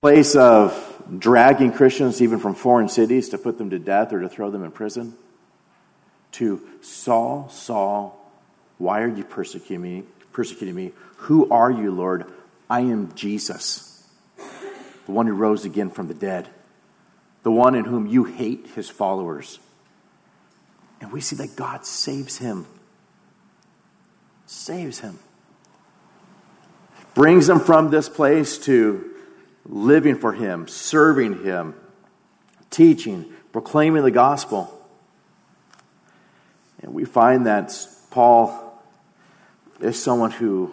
place of dragging Christians even from foreign cities to put them to death or to throw them in prison, to Saul, Saul, why are you persecuting me? Persecuting me? Who are you, Lord? I am Jesus, the one who rose again from the dead, the one in whom you hate his followers. And we see that God saves him. Saves him. Brings him from this place to living for him, serving him, teaching, proclaiming the gospel. And we find that Paul is someone who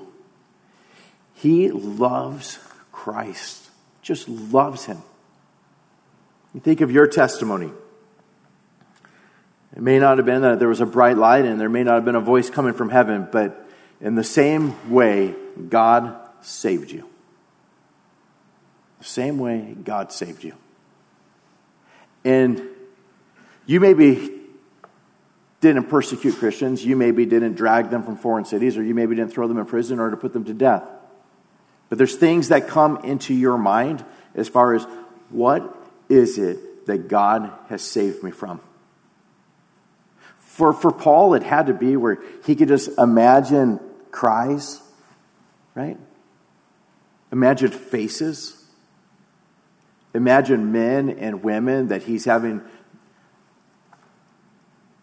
he loves Christ, just loves him. You think of your testimony. It may not have been that there was a bright light and there may not have been a voice coming from heaven, but in the same way, God saved you. The same way God saved you. And you maybe didn't persecute Christians, you maybe didn't drag them from foreign cities, or you maybe didn't throw them in prison or to put them to death. But there's things that come into your mind as far as what is it that God has saved me from? For, for Paul, it had to be where he could just imagine cries, right? Imagine faces. Imagine men and women that he's having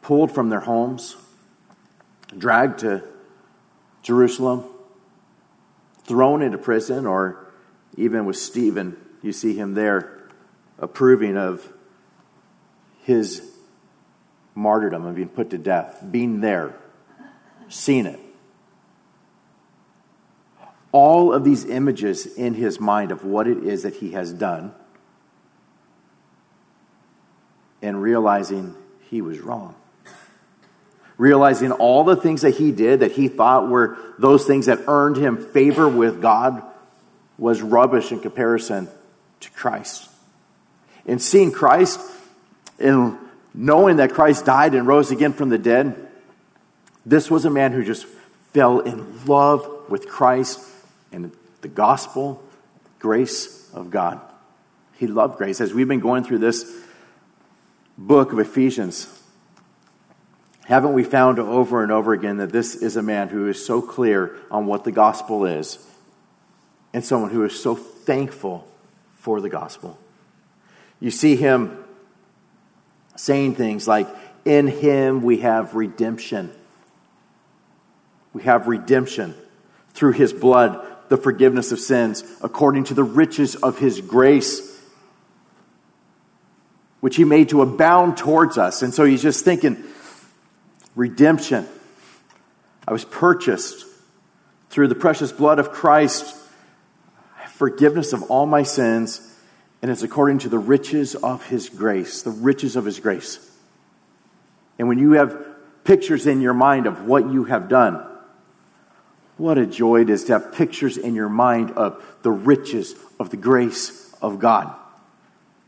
pulled from their homes, dragged to Jerusalem, thrown into prison, or even with Stephen, you see him there approving of his martyrdom and being put to death, being there, seeing it. All of these images in his mind of what it is that he has done, and realizing he was wrong realizing all the things that he did that he thought were those things that earned him favor with God was rubbish in comparison to Christ. And seeing Christ and knowing that Christ died and rose again from the dead, this was a man who just fell in love with Christ and the gospel, grace of God. He loved grace. As we've been going through this book of Ephesians, haven't we found over and over again that this is a man who is so clear on what the gospel is and someone who is so thankful for the gospel? You see him saying things like, In him we have redemption. We have redemption through his blood, the forgiveness of sins, according to the riches of his grace which he made to abound towards us. And so he's just thinking, redemption. I was purchased through the precious blood of Christ, forgiveness of all my sins, and it's according to the riches of his grace, the riches of his grace. And when you have pictures in your mind of what you have done, what a joy it is to have pictures in your mind of the riches of the grace of God,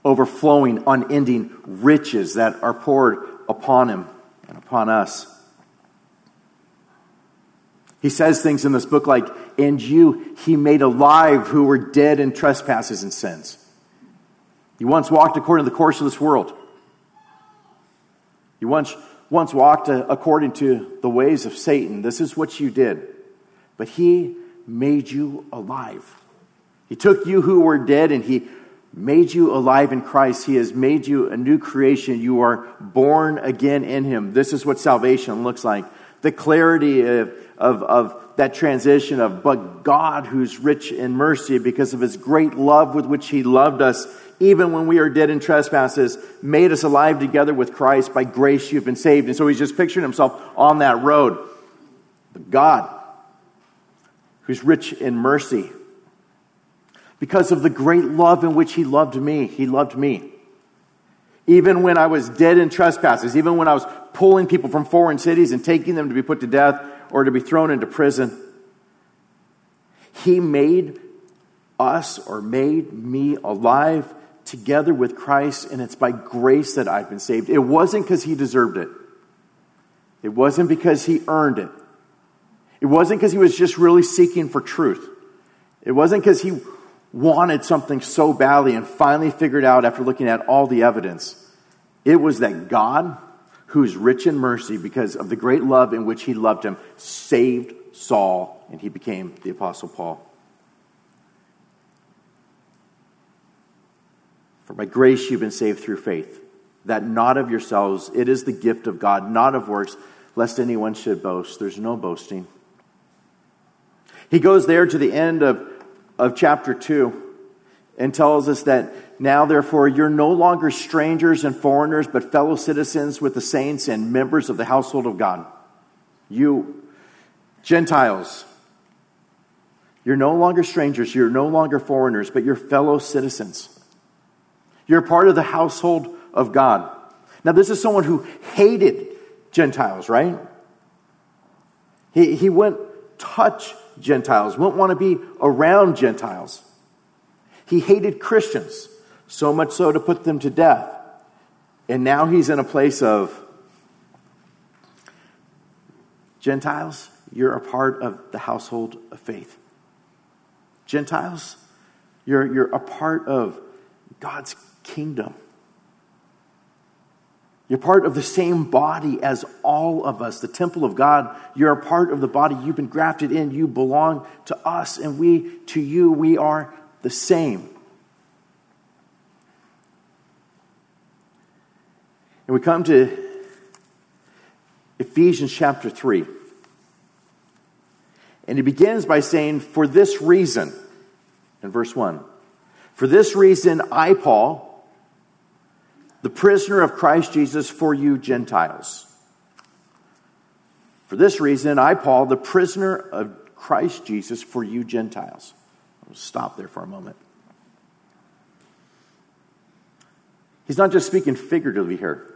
overflowing, unending riches that are poured upon him and upon us. He says things in this book like, And you he made alive who were dead in trespasses and sins. You once walked according to the course of this world. You once, once walked uh, according to the ways of Satan. This is what you did. But he made you alive. He took you who were dead and he made you alive in Christ. He has made you a new creation. You are born again in Him. This is what salvation looks like. The clarity of, of, of, that transition of, but God, who's rich in mercy because of His great love with which He loved us, even when we are dead in trespasses, made us alive together with Christ. By grace you've been saved. And so He's just picturing Himself on that road. But God, who's rich in mercy, because of the great love in which he loved me. He loved me. Even when I was dead in trespasses, even when I was pulling people from foreign cities and taking them to be put to death or to be thrown into prison, he made us or made me alive together with Christ, and it's by grace that I've been saved. It wasn't because he deserved it, it wasn't because he earned it, it wasn't because he was just really seeking for truth, it wasn't because he wanted something so badly and finally figured out after looking at all the evidence it was that God, who is rich in mercy because of the great love in which he loved him, saved Saul and he became the Apostle Paul. For by grace you've been saved through faith, that not of yourselves, it is the gift of God, not of works, lest anyone should boast. There's no boasting. He goes there to the end of, of chapter 2 and tells us that now, therefore, you're no longer strangers and foreigners, but fellow citizens with the saints and members of the household of God. You, Gentiles, you're no longer strangers, you're no longer foreigners, but you're fellow citizens. You're part of the household of God. Now, this is someone who hated Gentiles, right? He, he wouldn't touch Gentiles, wouldn't want to be around Gentiles. He hated Christians, so much so to put them to death. And now he's in a place of Gentiles, you're a part of the household of faith. Gentiles, you're, you're a part of God's kingdom. You're part of the same body as all of us, the temple of God. You're a part of the body. You've been grafted in. You belong to us, and we to you. We are the same. And we come to Ephesians chapter 3. And he begins by saying, For this reason, in verse 1, for this reason, I, Paul, the prisoner of Christ Jesus for you Gentiles. For this reason, I, Paul, the prisoner of Christ Jesus for you Gentiles. I'll stop there for a moment. He's not just speaking figuratively here.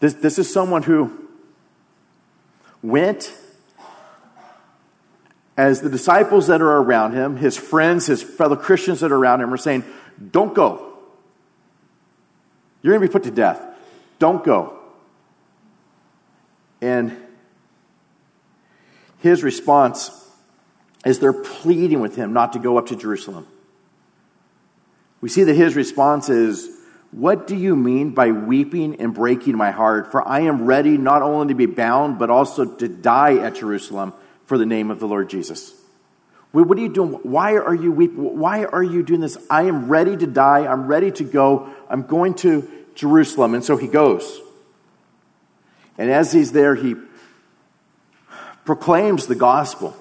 This, this is someone who went as the disciples that are around him, his friends, his fellow Christians that are around him, are saying, Don't go. You're going to be put to death. Don't go. And his response is they're pleading with him not to go up to Jerusalem. We see that his response is, What do you mean by weeping and breaking my heart? For I am ready not only to be bound, but also to die at Jerusalem for the name of the Lord Jesus. What are you doing? Why are you weeping? Why are you doing this? I am ready to die. I'm ready to go. I'm going to Jerusalem. And so he goes. And as he's there, he proclaims the gospel.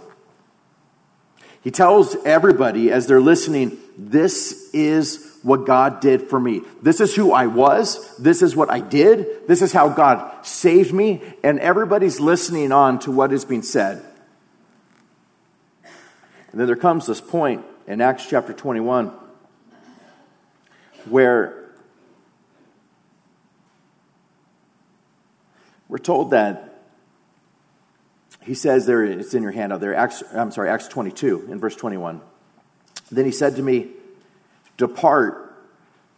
He tells everybody as they're listening, This is what God did for me. This is who I was. This is what I did. This is how God saved me. And everybody's listening on to what is being said. And then there comes this point in Acts chapter 21 where We're told that he says there, it's in your handout there, Acts, I'm sorry, Acts 22 in verse 21. Then he said to me, Depart,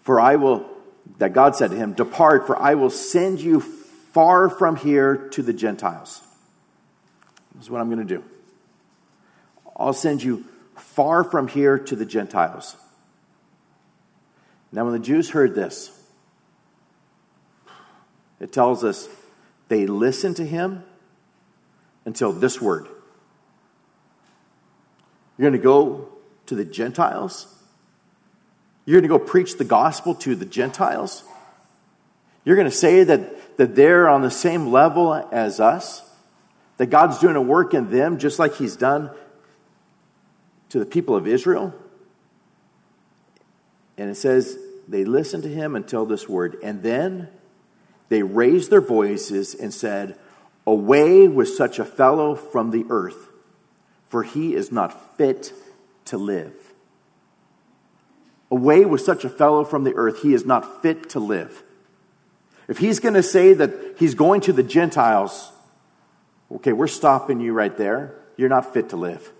for I will, that God said to him, Depart, for I will send you far from here to the Gentiles. This is what I'm going to do. I'll send you far from here to the Gentiles. Now, when the Jews heard this, it tells us they listened to him until this word. You're going to go to the Gentiles? You're going to go preach the gospel to the Gentiles? You're going to say that, that they're on the same level as us? That God's doing a work in them just like He's done to the people of Israel? And it says, they listened to Him until this word. And then they raised their voices and said, Away with such a fellow from the earth, for he is not fit to live. Away with such a fellow from the earth, he is not fit to live. If he's going to say that he's going to the Gentiles, okay, we're stopping you right there. You're not fit to live.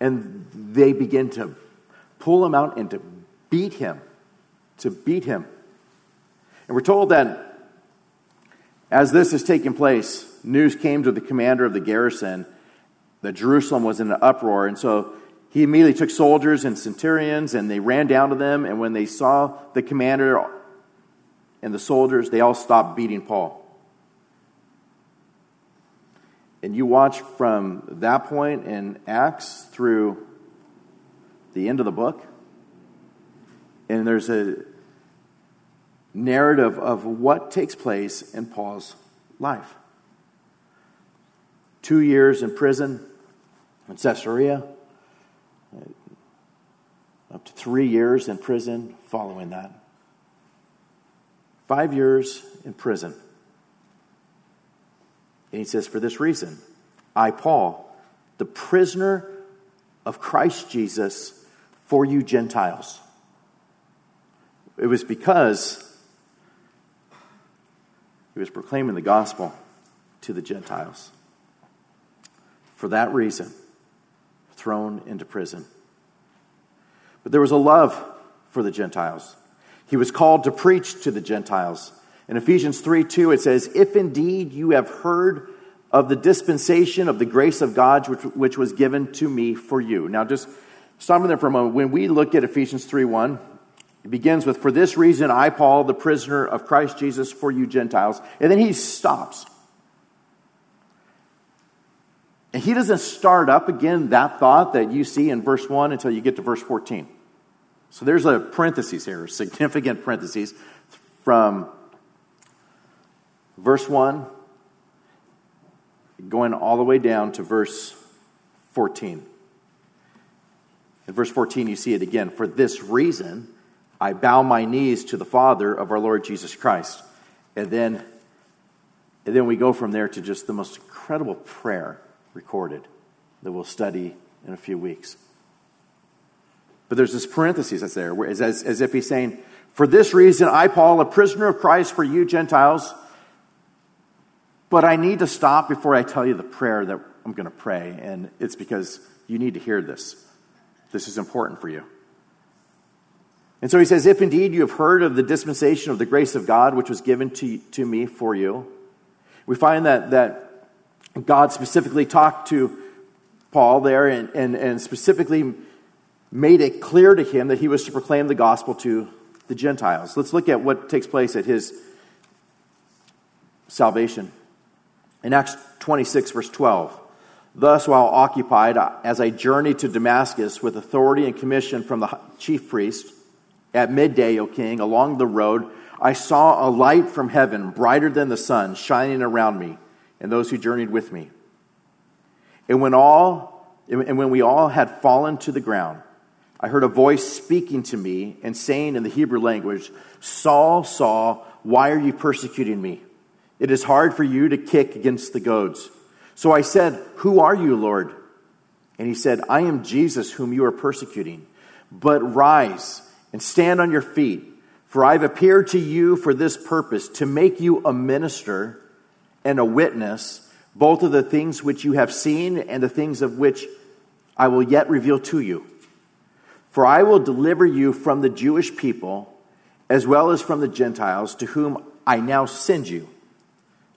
And they begin to pull him out and to beat him, to beat him. And we're told that as this is taking place, news came to the commander of the garrison that Jerusalem was in an uproar, and so he immediately took soldiers and centurions and they ran down to them. And when they saw the commander and the soldiers, they all stopped beating Paul. And you watch from that point in Acts through the end of the book, and there's a narrative of what takes place in Paul's life. Two years in prison in Caesarea, up to three years in prison following that, five years in prison. And he says, For this reason, I, Paul, the prisoner of Christ Jesus, for you Gentiles. It was because he was proclaiming the gospel to the Gentiles. For that reason, thrown into prison. But there was a love for the Gentiles. He was called to preach to the Gentiles. In Ephesians 3 2, it says, If indeed you have heard of the dispensation of the grace of God which, which was given to me for you. Now, just stopping there for a moment. When we look at Ephesians 3 1, it begins with, For this reason, I, Paul, the prisoner of Christ Jesus, for you Gentiles. And then he stops. And he doesn't start up again that thought that you see in verse 1 until you get to verse 14. So there's a parenthesis here, significant parentheses from verse 1 going all the way down to verse 14. In verse 14, you see it again. For this reason, I bow my knees to the Father of our Lord Jesus Christ. And then, and then we go from there to just the most incredible prayer recorded that we'll study in a few weeks. But there's this parenthesis that's there, as, as, as if he's saying, For this reason, I, Paul, a prisoner of Christ for you Gentiles, but I need to stop before I tell you the prayer that I'm going to pray, and it's because you need to hear this. This is important for you. And so he says, If indeed you have heard of the dispensation of the grace of God which was given to, to me for you, we find that, that God specifically talked to Paul there and, and, and specifically made it clear to him that he was to proclaim the gospel to the Gentiles. Let's look at what takes place at his salvation. In Acts 26, verse 12, thus while occupied, as I journeyed to Damascus with authority and commission from the chief priest, at midday, O king, along the road, I saw a light from heaven, brighter than the sun, shining around me and those who journeyed with me. And when all and when we all had fallen to the ground, I heard a voice speaking to me and saying in the Hebrew language, Saul, Saul, why are you persecuting me? It is hard for you to kick against the goads. So I said, Who are you, Lord? And he said, I am Jesus, whom you are persecuting. But rise and stand on your feet, for I've appeared to you for this purpose, to make you a minister and a witness, both of the things which you have seen and the things of which I will yet reveal to you. For I will deliver you from the Jewish people, as well as from the Gentiles, to whom I now send you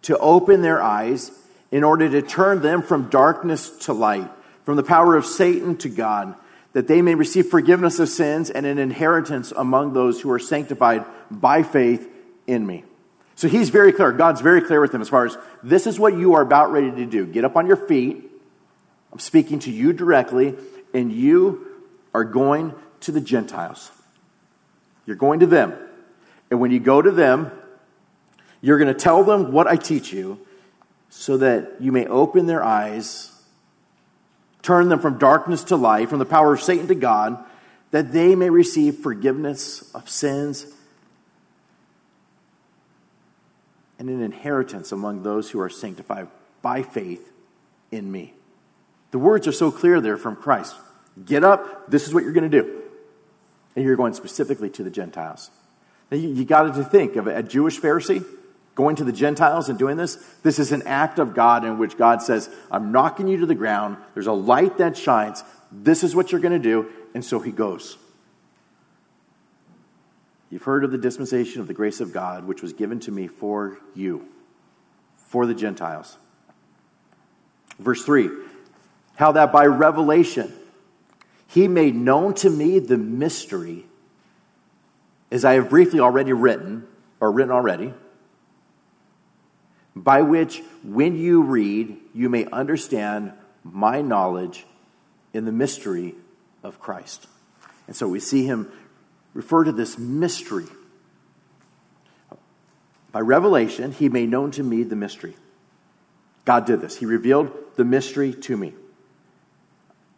to open their eyes in order to turn them from darkness to light, from the power of Satan to God, that they may receive forgiveness of sins and an inheritance among those who are sanctified by faith in me. So he's very clear. God's very clear with them as far as this is what you are about ready to do. Get up on your feet. I'm speaking to you directly, and you are going to the Gentiles. You're going to them. And when you go to them, you're going to tell them what I teach you so that you may open their eyes, turn them from darkness to light, from the power of Satan to God, that they may receive forgiveness of sins and an inheritance among those who are sanctified by faith in me. The words are so clear there from Christ. Get up, this is what you're going to do. And you're going specifically to the Gentiles. Now, you, you got to think of a Jewish Pharisee going to the Gentiles and doing this, this is an act of God in which God says, I'm knocking you to the ground. There's a light that shines. This is what you're going to do. And so he goes. You've heard of the dispensation of the grace of God, which was given to me for you, for the Gentiles. Verse 3 How that by revelation he made known to me the mystery, as I have briefly already written, or written already, by which, when you read, you may understand my knowledge in the mystery of Christ. And so we see him refer to this mystery. By revelation, he made known to me the mystery. God did this. He revealed the mystery to me.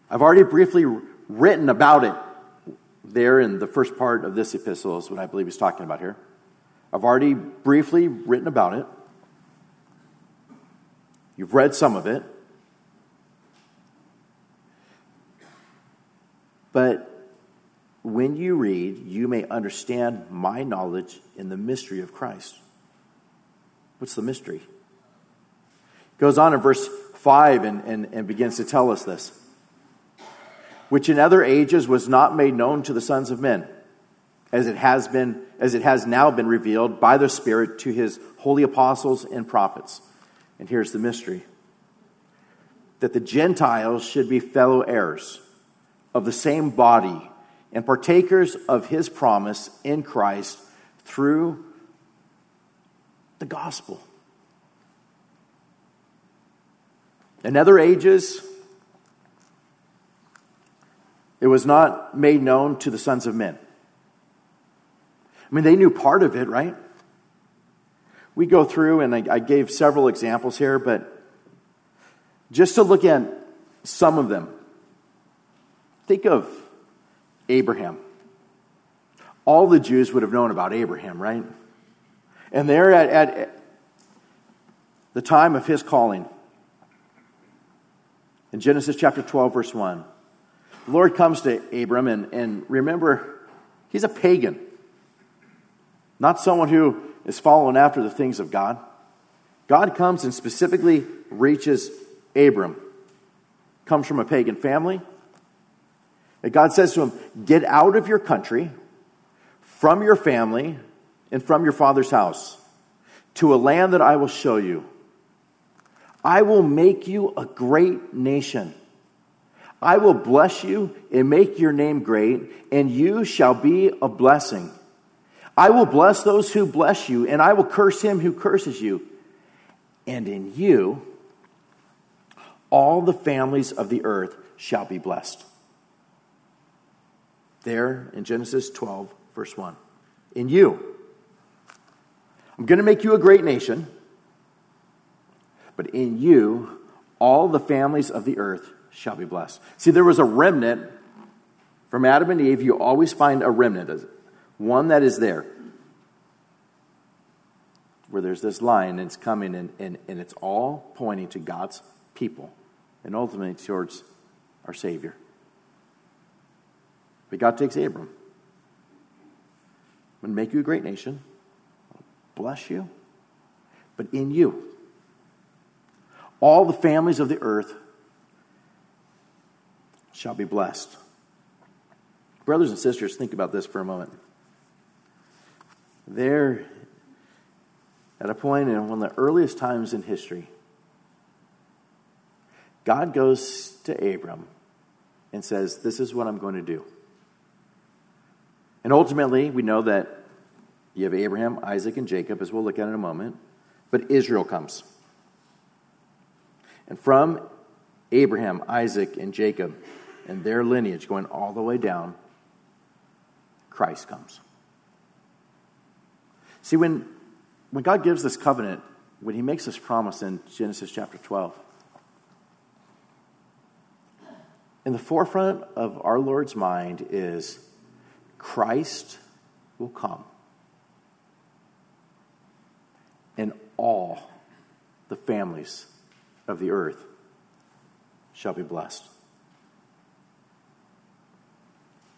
I've already briefly written about it there in the first part of this epistle, is what I believe he's talking about here. I've already briefly written about it. You've read some of it. But when you read, you may understand my knowledge in the mystery of Christ. What's the mystery? Goes on in verse 5 and, and, and begins to tell us this. Which in other ages was not made known to the sons of men, as it has been, as it has now been revealed by the Spirit to his holy apostles and prophets. And here's the mystery that the Gentiles should be fellow heirs of the same body and partakers of his promise in Christ through the gospel. In other ages, it was not made known to the sons of men. I mean, they knew part of it, right? We go through, and I, I gave several examples here, but just to look at some of them, think of Abraham. All the Jews would have known about Abraham, right? And there at, at the time of his calling, in Genesis chapter 12, verse 1, the Lord comes to Abram, and, and remember, he's a pagan, not someone who is following after the things of God. God comes and specifically reaches Abram. Comes from a pagan family. And God says to him, Get out of your country, from your family, and from your father's house, to a land that I will show you. I will make you a great nation. I will bless you and make your name great, and you shall be a blessing. I will bless those who bless you, and I will curse him who curses you. And in you, all the families of the earth shall be blessed. There in Genesis 12, verse 1. In you, I'm going to make you a great nation, but in you, all the families of the earth shall be blessed. See, there was a remnant from Adam and Eve. You always find a remnant, one that is there. Where there's this line and it's coming, and, and, and it's all pointing to God's people and ultimately towards our Savior. But God takes Abram. I'm going to make you a great nation, I'll bless you, but in you, all the families of the earth shall be blessed. Brothers and sisters, think about this for a moment. There, at a point in one of the earliest times in history, God goes to Abram and says, This is what I'm going to do. And ultimately, we know that you have Abraham, Isaac, and Jacob, as we'll look at in a moment, but Israel comes. And from Abraham, Isaac, and Jacob, and their lineage going all the way down, Christ comes. See, when, when God gives this covenant, when He makes this promise in Genesis chapter 12, in the forefront of our Lord's mind is Christ will come. And all the families of the earth shall be blessed.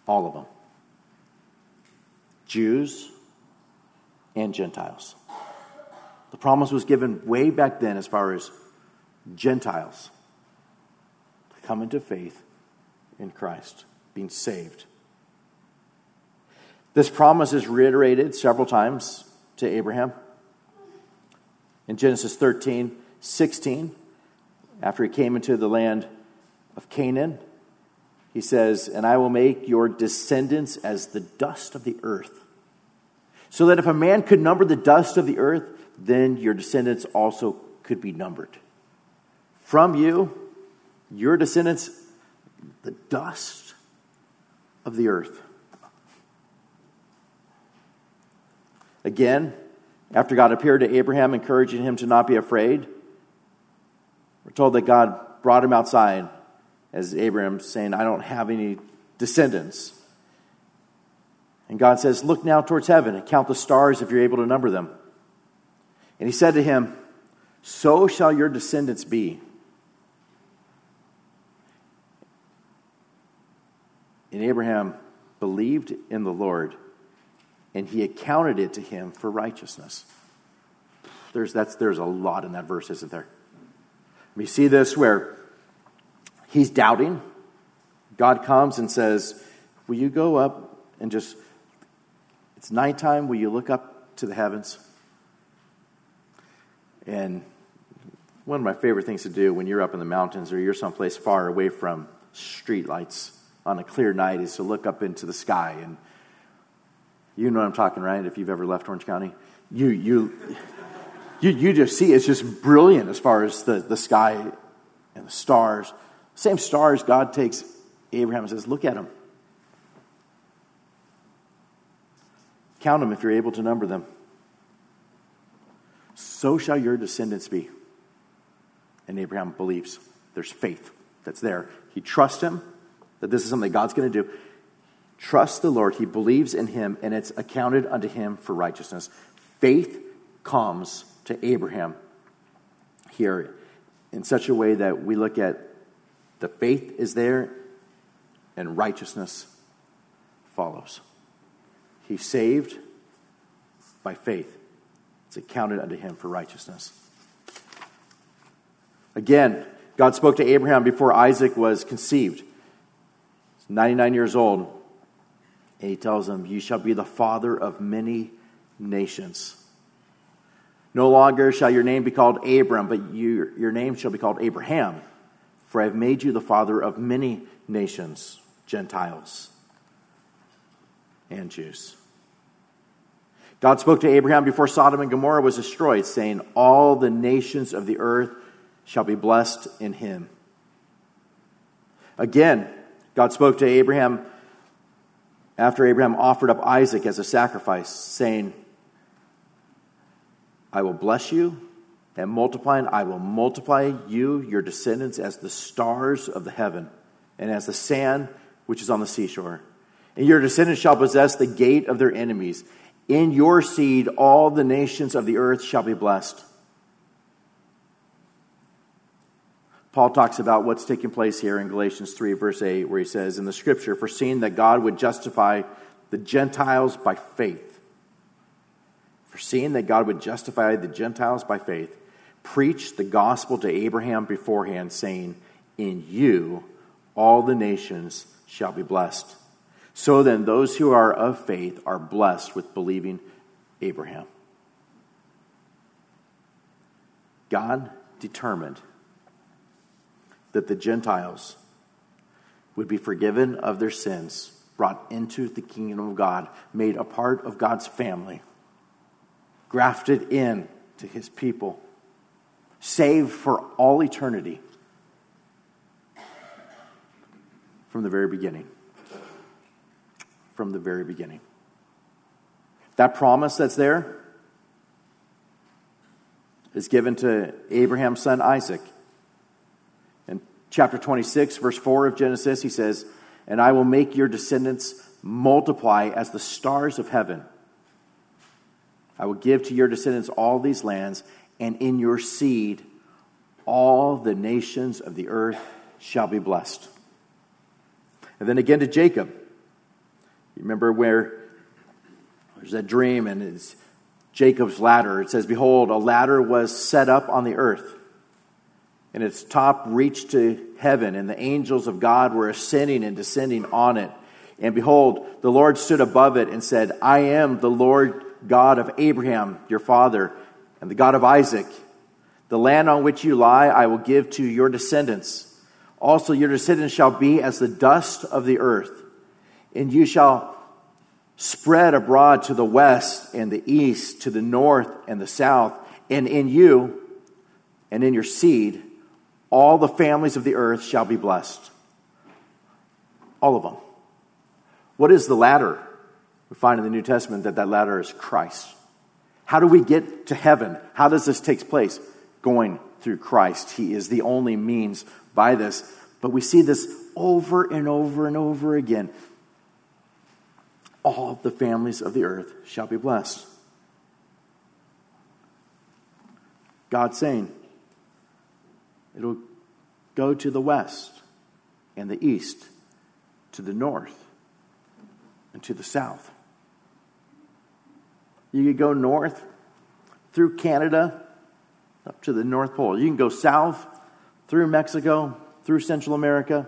All of them. Jews and Gentiles. The promise was given way back then as far as Gentiles to come into faith in Christ, being saved. This promise is reiterated several times to Abraham. In Genesis 13, 16, after he came into the land of Canaan, he says, And I will make your descendants as the dust of the earth. So that if a man could number the dust of the earth, then your descendants also could be numbered. From you, your descendants, the dust of the earth. Again, after God appeared to Abraham, encouraging him to not be afraid, we're told that God brought him outside as Abraham saying, I don't have any descendants. And God says, Look now towards heaven and count the stars if you're able to number them. And he said to him, So shall your descendants be. And Abraham believed in the Lord, and he accounted it to him for righteousness. There's, that's, there's a lot in that verse, isn't there? We see this where he's doubting. God comes and says, Will you go up and just, it's nighttime, will you look up to the heavens? And one of my favorite things to do when you're up in the mountains or you're someplace far away from streetlights on a clear night is to look up into the sky. And you know what I'm talking, right? If you've ever left Orange County, you, you, you, you just see it's just brilliant as far as the, the sky and the stars. Same stars, God takes Abraham and says, Look at them. Count them if you're able to number them. So shall your descendants be. And Abraham believes. There's faith that's there. He trusts him that this is something God's going to do. Trust the Lord. He believes in him, and it's accounted unto him for righteousness. Faith comes to Abraham here in such a way that we look at the faith is there and righteousness follows. He's saved by faith. It's accounted unto him for righteousness. Again, God spoke to Abraham before Isaac was conceived. He's 99 years old. And he tells him, You shall be the father of many nations. No longer shall your name be called Abram, but you, your name shall be called Abraham for I have made you the father of many nations, Gentiles and Jews. God spoke to Abraham before Sodom and Gomorrah was destroyed, saying, All the nations of the earth shall be blessed in him. Again, God spoke to Abraham after Abraham offered up Isaac as a sacrifice, saying, I will bless you and multiplying, I will multiply you, your descendants, as the stars of the heaven, and as the sand which is on the seashore. And your descendants shall possess the gate of their enemies. In your seed, all the nations of the earth shall be blessed. Paul talks about what's taking place here in Galatians 3, verse 8, where he says, In the scripture, foreseeing that God would justify the Gentiles by faith. Foreseeing that God would justify the Gentiles by faith preached the gospel to Abraham beforehand, saying, In you all the nations shall be blessed. So then, those who are of faith are blessed with believing Abraham. God determined that the Gentiles would be forgiven of their sins, brought into the kingdom of God, made a part of God's family, grafted in to his people saved for all eternity from the very beginning. From the very beginning. That promise that's there is given to Abraham's son Isaac. In chapter 26, verse 4 of Genesis, he says, And I will make your descendants multiply as the stars of heaven. I will give to your descendants all these lands, and in your seed all the nations of the earth shall be blessed. And then again to Jacob. You remember where there's that dream and it's Jacob's ladder. It says, Behold, a ladder was set up on the earth, and its top reached to heaven, and the angels of God were ascending and descending on it. And behold, the Lord stood above it and said, I am the Lord God of Abraham, your father and the God of Isaac. The land on which you lie, I will give to your descendants. Also, your descendants shall be as the dust of the earth, and you shall spread abroad to the west and the east, to the north and the south, and in you and in your seed, all the families of the earth shall be blessed. All of them. What is the ladder? We find in the New Testament that that ladder is Christ. How do we get to heaven? How does this take place? Going through Christ. He is the only means by this. But we see this over and over and over again. All the families of the earth shall be blessed. God saying, it'll go to the west and the east, to the north and to the south. You could go north through Canada up to the North Pole. You can go south through Mexico, through Central America,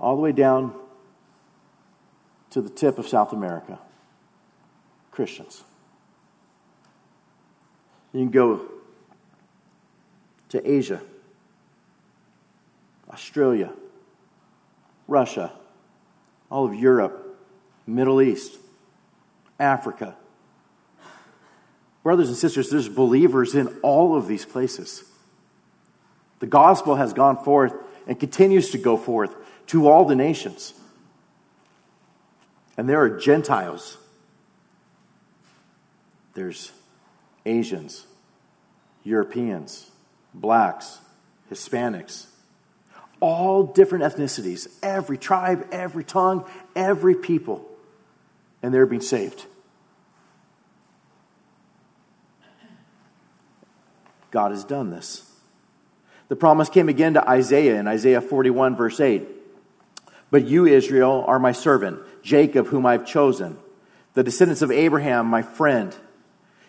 all the way down to the tip of South America. Christians. You can go to Asia, Australia, Russia, all of Europe, Middle East, Africa. Brothers and sisters, there's believers in all of these places. The gospel has gone forth and continues to go forth to all the nations. And there are Gentiles. There's Asians, Europeans, blacks, Hispanics, all different ethnicities, every tribe, every tongue, every people, and they're being saved. God has done this. The promise came again to Isaiah in Isaiah 41, verse 8. But you, Israel, are my servant, Jacob, whom I've chosen, the descendants of Abraham, my friend.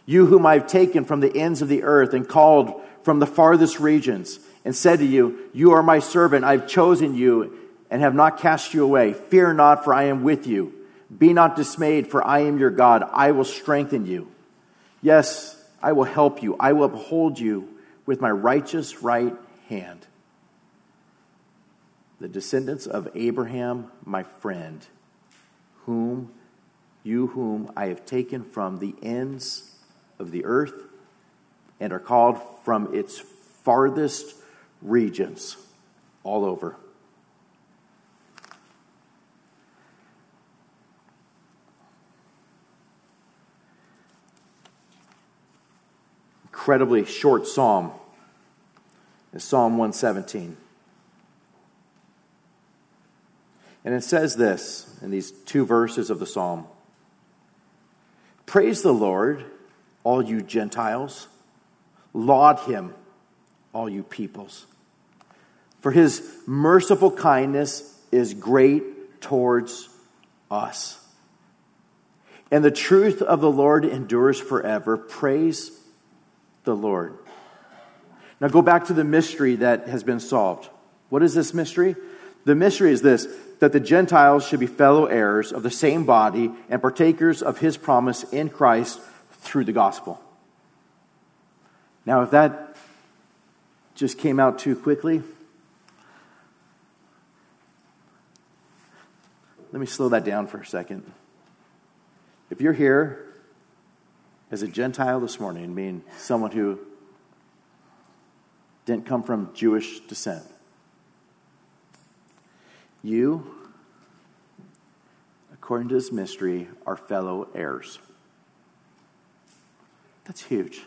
You, whom I've taken from the ends of the earth and called from the farthest regions, and said to you, You are my servant, I've chosen you and have not cast you away. Fear not, for I am with you. Be not dismayed, for I am your God. I will strengthen you. Yes, I will help you. I will uphold you with my righteous right hand. The descendants of Abraham, my friend, whom you whom I have taken from the ends of the earth and are called from its farthest regions all over. Incredibly short psalm Psalm 117. And it says this in these two verses of the psalm Praise the Lord, all you Gentiles. Laud him, all you peoples. For his merciful kindness is great towards us. And the truth of the Lord endures forever. Praise the Lord. Now go back to the mystery that has been solved. What is this mystery? The mystery is this that the Gentiles should be fellow heirs of the same body and partakers of his promise in Christ through the gospel. Now, if that just came out too quickly, let me slow that down for a second. If you're here as a Gentile this morning, meaning someone who didn't come from Jewish descent. You, according to this mystery, are fellow heirs. That's huge.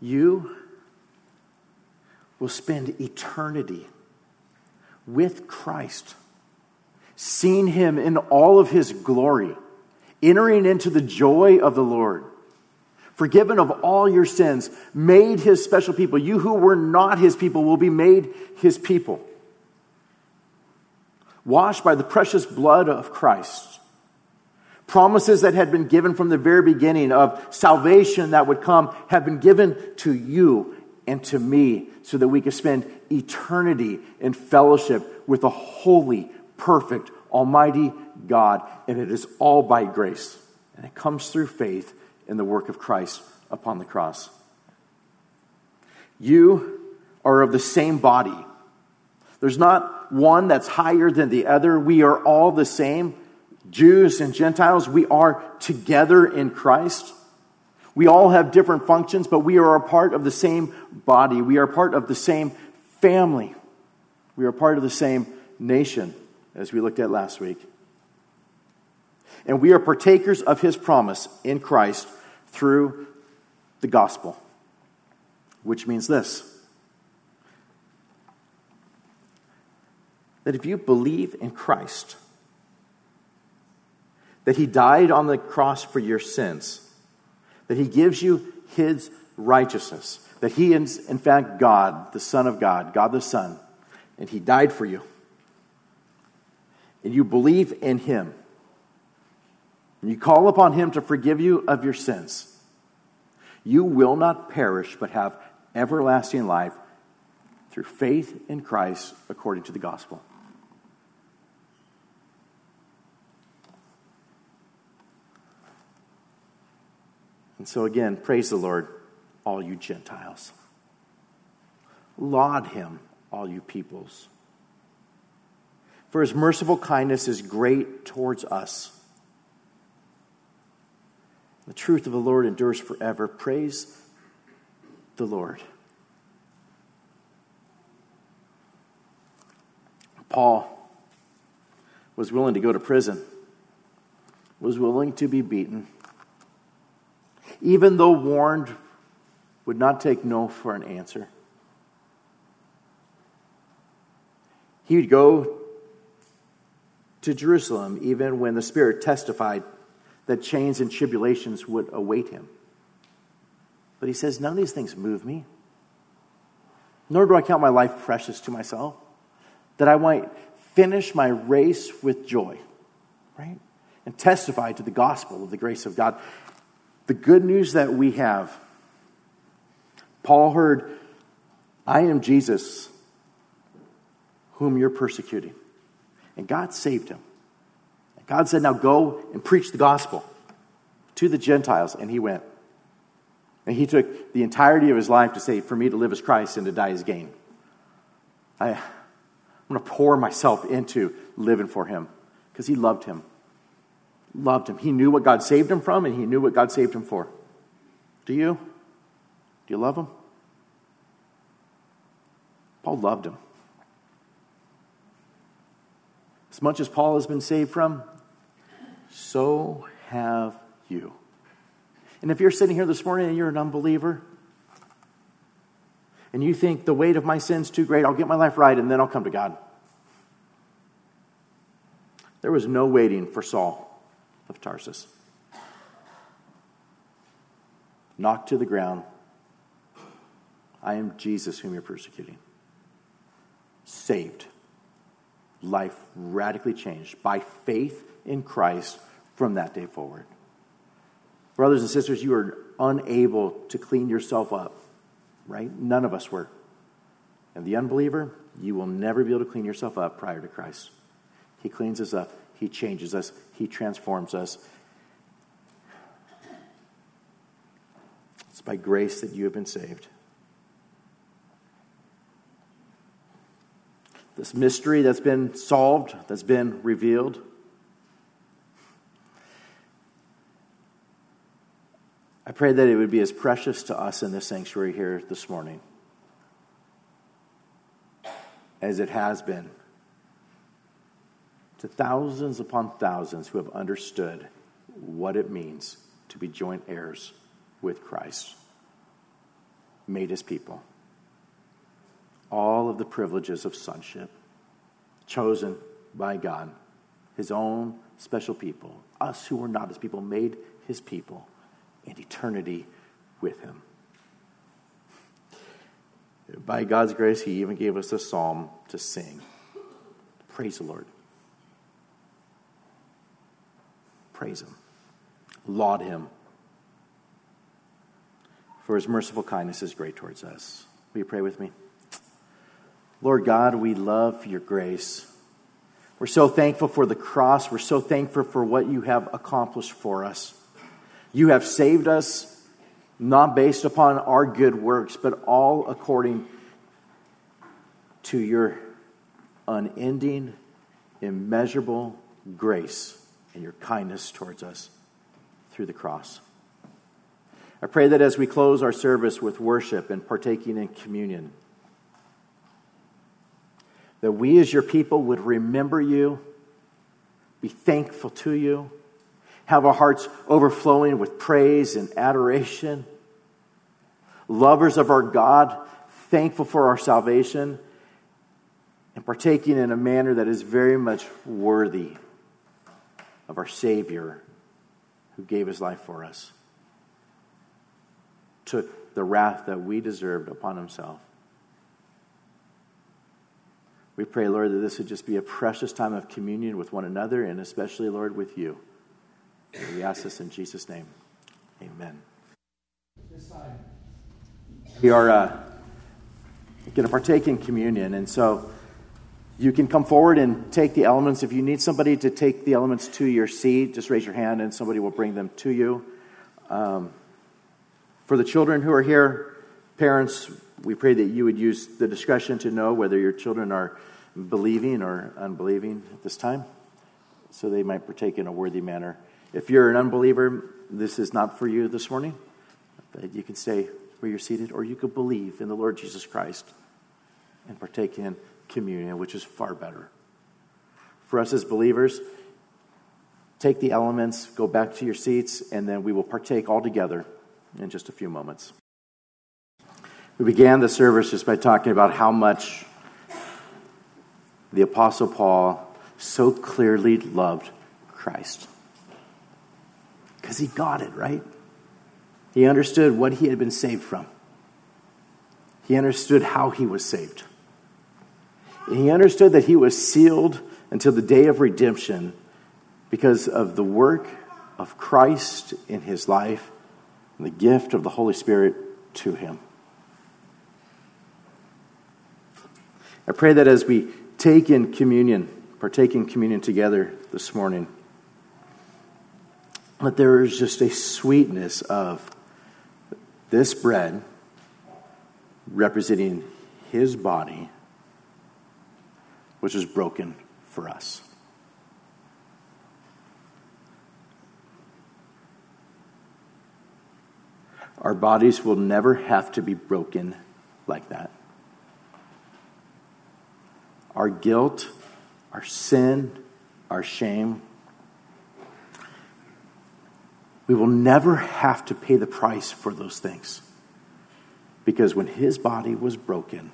You will spend eternity with Christ, seeing him in all of his glory, entering into the joy of the Lord forgiven of all your sins, made his special people. You who were not his people will be made his people. Washed by the precious blood of Christ. Promises that had been given from the very beginning of salvation that would come have been given to you and to me so that we could spend eternity in fellowship with a holy, perfect, almighty God. And it is all by grace. And it comes through faith in the work of Christ upon the cross. You are of the same body. There's not one that's higher than the other. We are all the same. Jews and Gentiles, we are together in Christ. We all have different functions, but we are a part of the same body. We are part of the same family. We are part of the same nation, as we looked at last week. And we are partakers of his promise in Christ through the gospel, which means this that if you believe in Christ, that he died on the cross for your sins, that he gives you his righteousness, that he is, in fact, God, the Son of God, God the Son, and he died for you, and you believe in him, and you call upon him to forgive you of your sins, you will not perish but have everlasting life through faith in Christ according to the gospel. And so, again, praise the Lord, all you Gentiles. Laud him, all you peoples. For his merciful kindness is great towards us. The truth of the Lord endures forever. Praise the Lord. Paul was willing to go to prison, was willing to be beaten even though warned, would not take no for an answer. He would go to Jerusalem even when the Spirit testified that chains and tribulations would await him. But he says, None of these things move me, nor do I count my life precious to myself, that I might finish my race with joy, right? And testify to the gospel of the grace of God. The good news that we have Paul heard, I am Jesus whom you're persecuting. And God saved him. God said, Now go and preach the gospel to the Gentiles. And he went. And he took the entirety of his life to say, For me to live as Christ and to die as gain. I, I'm going to pour myself into living for him because he loved him loved him. He knew what God saved him from, and he knew what God saved him for. Do you? Do you love him? Paul loved him. As much as Paul has been saved from, so have you. And if you're sitting here this morning and you're an unbeliever, and you think the weight of my sin's too great, I'll get my life right and then I'll come to God. There was no waiting for Saul of Tarsus. Knocked to the ground. I am Jesus whom you're persecuting. Saved. Life radically changed by faith in Christ from that day forward. Brothers and sisters, you are unable to clean yourself up, right? None of us were. And the unbeliever, you will never be able to clean yourself up prior to Christ. He cleans us up. He changes us, He transforms us. It's by grace that you have been saved. This mystery that's been solved, that's been revealed. I pray that it would be as precious to us in this sanctuary here this morning as it has been to thousands upon thousands who have understood what it means to be joint heirs with Christ, made his people. All of the privileges of sonship, chosen by God, his own special people, us who were not his people, made his people, in eternity with him. By God's grace, he even gave us a psalm to sing. Praise the Lord. Praise him. Laud him. For his merciful kindness is great towards us. Will you pray with me? Lord God, we love your grace. We're so thankful for the cross. We're so thankful for what you have accomplished for us. You have saved us not based upon our good works, but all according to your unending, immeasurable grace and your kindness towards us through the cross. I pray that as we close our service with worship and partaking in communion, that we as your people would remember you, be thankful to you, have our hearts overflowing with praise and adoration, lovers of our God, thankful for our salvation, and partaking in a manner that is very much worthy of our Savior who gave his life for us, took the wrath that we deserved upon himself. We pray, Lord, that this would just be a precious time of communion with one another and especially, Lord, with you. We ask this in Jesus' name. Amen. We are uh, going to partake in communion, and so you can come forward and take the elements. If you need somebody to take the elements to your seat, just raise your hand and somebody will bring them to you. Um, for the children who are here, parents, we pray that you would use the discretion to know whether your children are believing or unbelieving at this time, so they might partake in a worthy manner. If you're an unbeliever, this is not for you this morning. But you can stay where you're seated, or you could believe in the Lord Jesus Christ and partake in communion, which is far better. For us as believers, take the elements, go back to your seats, and then we will partake all together in just a few moments. We began the service just by talking about how much the Apostle Paul so clearly loved Christ. Because he got it, right? He understood what he had been saved from. He understood how he was saved. He understood that he was sealed until the day of redemption because of the work of Christ in his life and the gift of the Holy Spirit to him. I pray that as we take in communion, partake in communion together this morning, that there is just a sweetness of this bread representing his body which was broken for us. Our bodies will never have to be broken like that. Our guilt, our sin, our shame, we will never have to pay the price for those things. Because when his body was broken,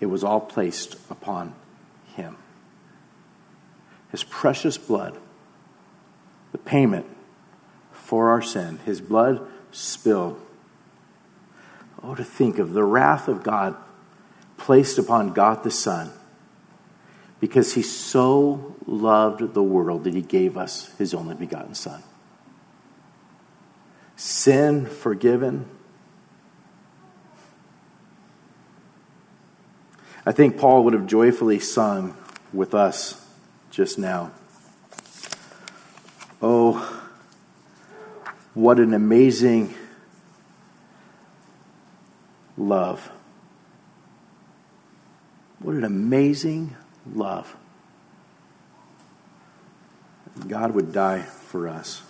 it was all placed upon him. His precious blood, the payment for our sin, his blood spilled. Oh, to think of the wrath of God placed upon God the Son because he so loved the world that he gave us his only begotten Son. Sin forgiven, I think Paul would have joyfully sung with us just now. Oh, what an amazing love. What an amazing love. God would die for us.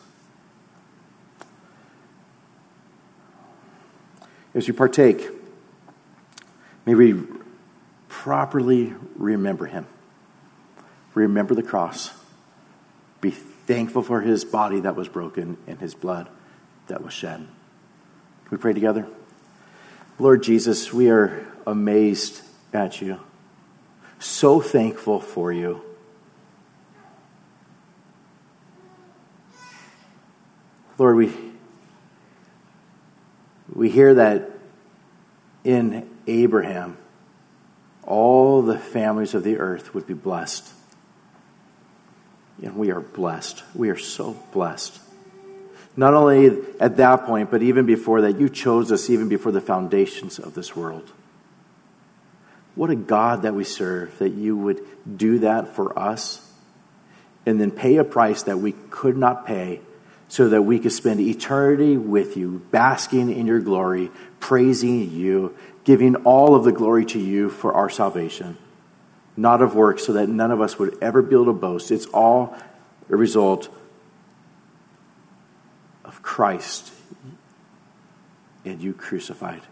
As you partake, may we properly remember him. Remember the cross. Be thankful for his body that was broken and his blood that was shed. Can we pray together? Lord Jesus, we are amazed at you. So thankful for you. Lord, we, we hear that in Abraham, all the families of the earth would be blessed. And we are blessed. We are so blessed. Not only at that point, but even before that, you chose us even before the foundations of this world. What a God that we serve, that you would do that for us and then pay a price that we could not pay so that we could spend eternity with you, basking in your glory, praising you, giving all of the glory to you for our salvation, not of works, so that none of us would ever be able to boast. It's all a result of Christ and you crucified.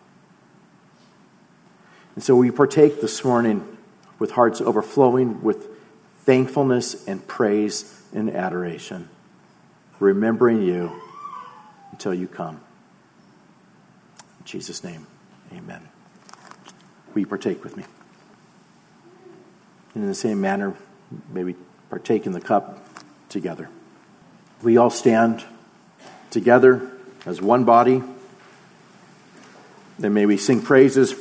And so we partake this morning with hearts overflowing with thankfulness and praise and adoration, remembering you until you come. In Jesus' name, amen. Will you partake with me? And in the same manner, may we partake in the cup together. We all stand together as one body. Then may we sing praises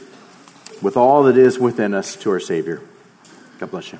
with all that is within us to our Savior. God bless you.